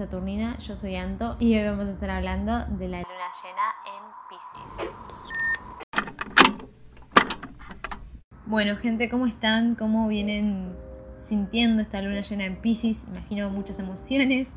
Saturnina, yo soy Anto y hoy vamos a estar hablando de la luna llena en Pisces. Bueno, gente, ¿cómo están? ¿Cómo vienen sintiendo esta luna llena en Pisces? Imagino muchas emociones.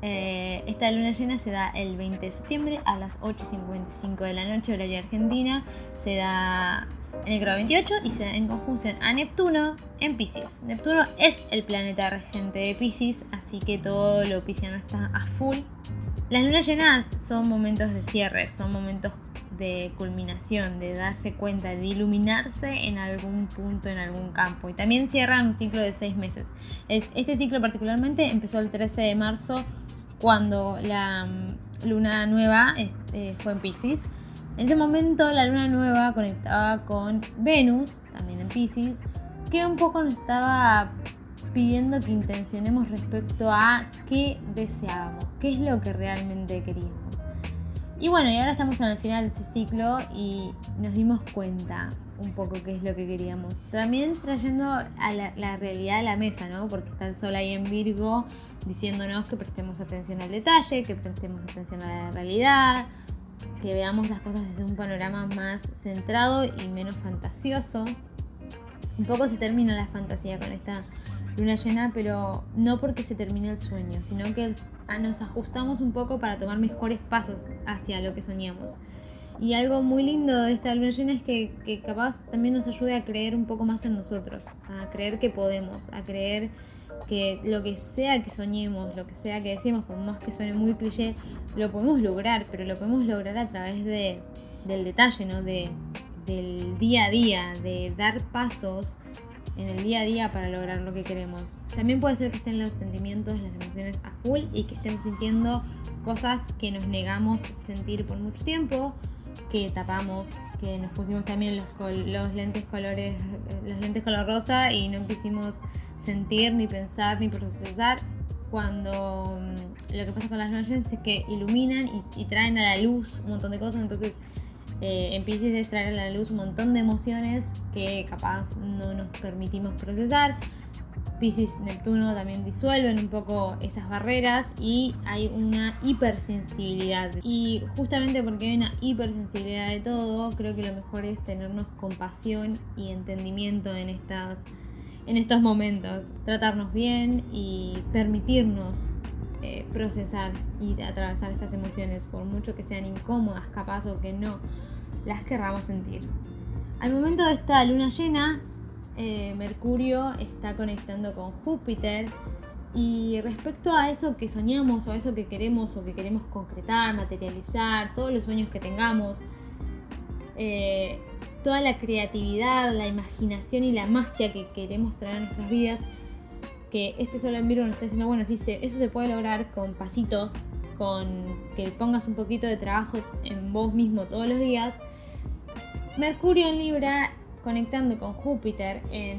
Eh, esta luna llena se da el 20 de septiembre a las 8.55 de la noche, horario argentina. Se da en el grado 28 y se en conjunción a Neptuno en Pisces. Neptuno es el planeta regente de Pisces, así que todo lo pisciano está a full. Las lunas llenas son momentos de cierre, son momentos de culminación, de darse cuenta, de iluminarse en algún punto, en algún campo. Y también cierran un ciclo de seis meses. Este ciclo particularmente empezó el 13 de marzo cuando la mm, luna nueva este, fue en Pisces. En ese momento la luna nueva conectaba con Venus, también en Pisces, que un poco nos estaba pidiendo que intencionemos respecto a qué deseábamos, qué es lo que realmente queríamos. Y bueno, y ahora estamos en el final de este ciclo y nos dimos cuenta un poco qué es lo que queríamos. También trayendo a la, la, realidad a la mesa, ¿no? Porque está el sol ahí en Virgo diciéndonos que prestemos atención al detalle, que prestemos atención a la realidad, que veamos las cosas desde un panorama más centrado y menos fantasioso. Un poco se termina la fantasía con esta luna llena, pero no porque se termine el sueño, sino que nos ajustamos un poco para tomar mejores pasos hacia lo que soñamos. Y algo muy lindo de esta luna llena es que, que capaz también nos ayude a creer un poco más en nosotros, a creer que podemos, a creer que lo que sea que soñemos, lo que sea que decimos, por más que suene muy cliché, lo podemos lograr, pero lo podemos lograr a través de, del detalle, ¿no? De, del día a día, de dar pasos en el día a día para lograr lo que queremos. También puede ser que estén los sentimientos, las emociones a full y que estemos sintiendo cosas que nos negamos sentir por mucho tiempo, que tapamos, que nos pusimos también los, los lentes colores, los lentes color rosa y no quisimos sentir, ni pensar, ni procesar. Cuando mm, lo que pasa con las noches es que iluminan y, traen a la luz un montón de cosas, entonces eh, en Pisces traer a la luz un montón de emociones que capaz no nos permitimos procesar. Pisces, Neptuno también disuelven un poco esas barreras y hay una hipersensibilidad. Y justamente porque hay una hipersensibilidad de todo, creo que lo mejor es tenernos compasión y entendimiento en estas en estos momentos, tratarnos bien y permitirnos eh, procesar y atravesar estas emociones, por mucho que sean incómodas, capaz o que no las querramos sentir. Al momento de esta luna llena, eh, Mercurio está conectando con Júpiter y respecto a eso que soñamos o a eso que queremos o que queremos concretar, materializar, todos los sueños que tengamos, eh, toda la creatividad, la imaginación y la magia que queremos traer a nuestras vidas, que este solo en Virgo nos está diciendo, bueno, sí, eso se puede lograr con pasitos, con que pongas un poquito de trabajo en vos mismo todos los días. Mercurio en Libra, conectando con Júpiter en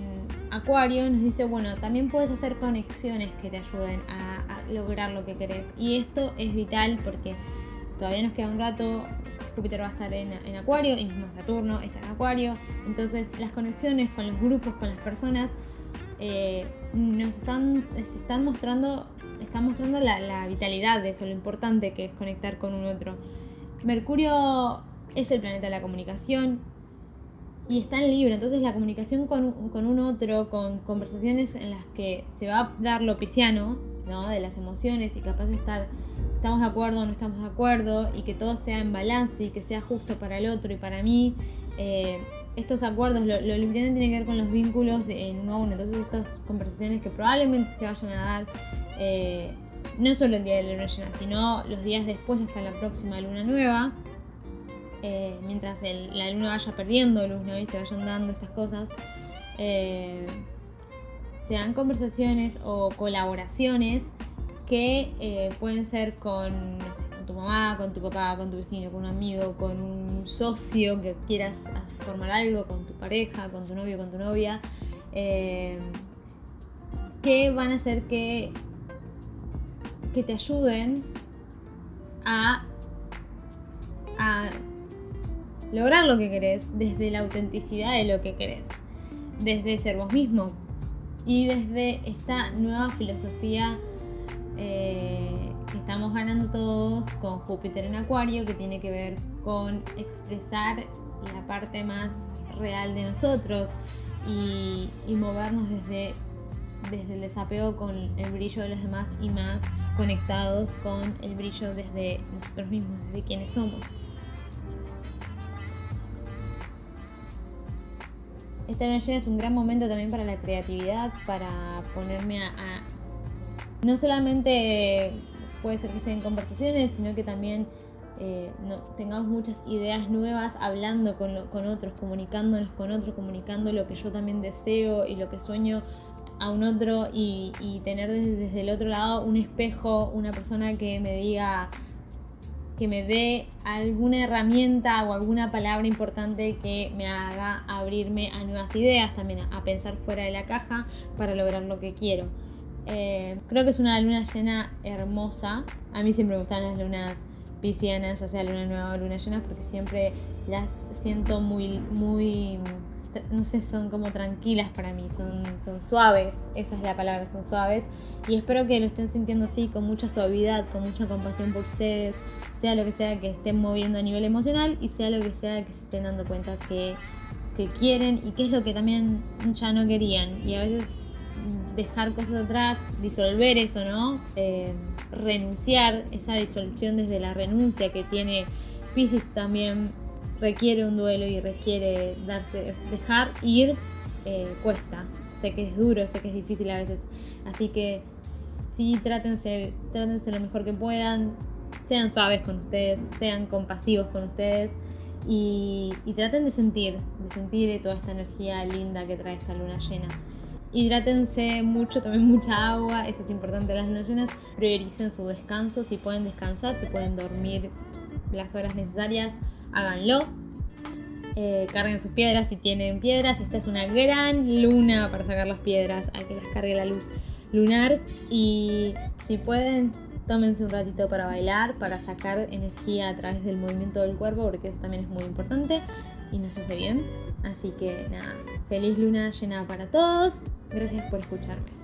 Acuario, nos dice, bueno, también puedes hacer conexiones que te ayuden a, lograr lo que querés. Y esto es vital porque todavía nos queda un rato Júpiter va a estar en, Acuario y mismo Saturno está en Acuario. Entonces las conexiones con los grupos, con las personas, eh, nos están, se están mostrando, están mostrando la, vitalidad de eso, lo importante que es conectar con un otro. Mercurio es el planeta de la comunicación y está en libre, entonces la comunicación con, con un otro, con conversaciones en las que se va a dar lo pisciano, ¿no? de las emociones y capaz de estar estamos de acuerdo o no estamos de acuerdo y que todo sea en balance y que sea justo para el otro y para mí. Eh, estos acuerdos, lo, lo tiene que ver con los vínculos de, en uno a uno. Entonces, estas conversaciones que probablemente se vayan a dar, eh, no solo el día de la luna llena, sino los días después hasta la próxima luna nueva. Eh, mientras la luna vaya perdiendo luz ¿no? y se vayan dando estas cosas, sean conversaciones o colaboraciones que eh, pueden ser con, tu mamá, con tu papá, con tu vecino, con un amigo, con un socio que quieras formar algo, con tu pareja, con tu novio, con tu novia, eh, que van a hacer que, que te ayuden a, a lograr lo que querés desde la autenticidad de lo que querés, desde ser vos mismo y desde esta nueva filosofía eh, estamos ganando todos con Júpiter en Acuario, que tiene que ver con expresar la parte más real de nosotros y, movernos desde, desde el desapego con el brillo de los demás y más conectados con el brillo desde nosotros mismos, desde quienes somos. Esta llena es un gran momento también para la creatividad, para ponerme a, no solamente puede ser que sean conversaciones, sino que también eh, no, tengamos muchas ideas nuevas hablando con, con, otros, comunicándonos con otros, comunicando lo que yo también deseo y lo que sueño a un otro y, tener desde, el otro lado un espejo, una persona que me diga, que me dé alguna herramienta o alguna palabra importante que me haga abrirme a nuevas ideas, también a, pensar fuera de la caja para lograr lo que quiero. Eh, creo que es una luna llena hermosa. A mí siempre me gustan las lunas piscianas, ya sea luna nueva o luna llena, porque siempre las siento muy, muy no sé, son como tranquilas para mí, son, son suaves, esa es la palabra, son suaves. Y espero que lo estén sintiendo así, con mucha suavidad, con mucha compasión por ustedes, sea lo que sea que estén moviendo a nivel emocional y sea lo que sea que se estén dando cuenta que, que quieren y que es lo que también ya no querían. Y a veces dejar cosas atrás, disolver eso, ¿no? Eh, renunciar, esa disolución desde la renuncia que tiene Pisces también requiere un duelo y requiere darse, dejar ir eh, cuesta. Sé que es duro, sé que es difícil a veces. Así que sí, trátense, trátense lo mejor que puedan, sean suaves con ustedes, sean compasivos con ustedes y, traten de sentir, de sentir toda esta energía linda que trae esta luna llena. Hidrátense mucho, tomen mucha agua, eso es importante las lunas llenas. Prioricen su descanso, si pueden descansar, si pueden dormir las horas necesarias, háganlo. Eh, carguen sus piedras si tienen piedras. Esta es una gran luna para sacar las piedras, hay que las cargue la luz lunar. Y si pueden, tómense un ratito para bailar, para sacar energía a través del movimiento del cuerpo, porque eso también es muy importante y nos hace bien. Así que nada, feliz luna llena para todos. Gracias por escucharme.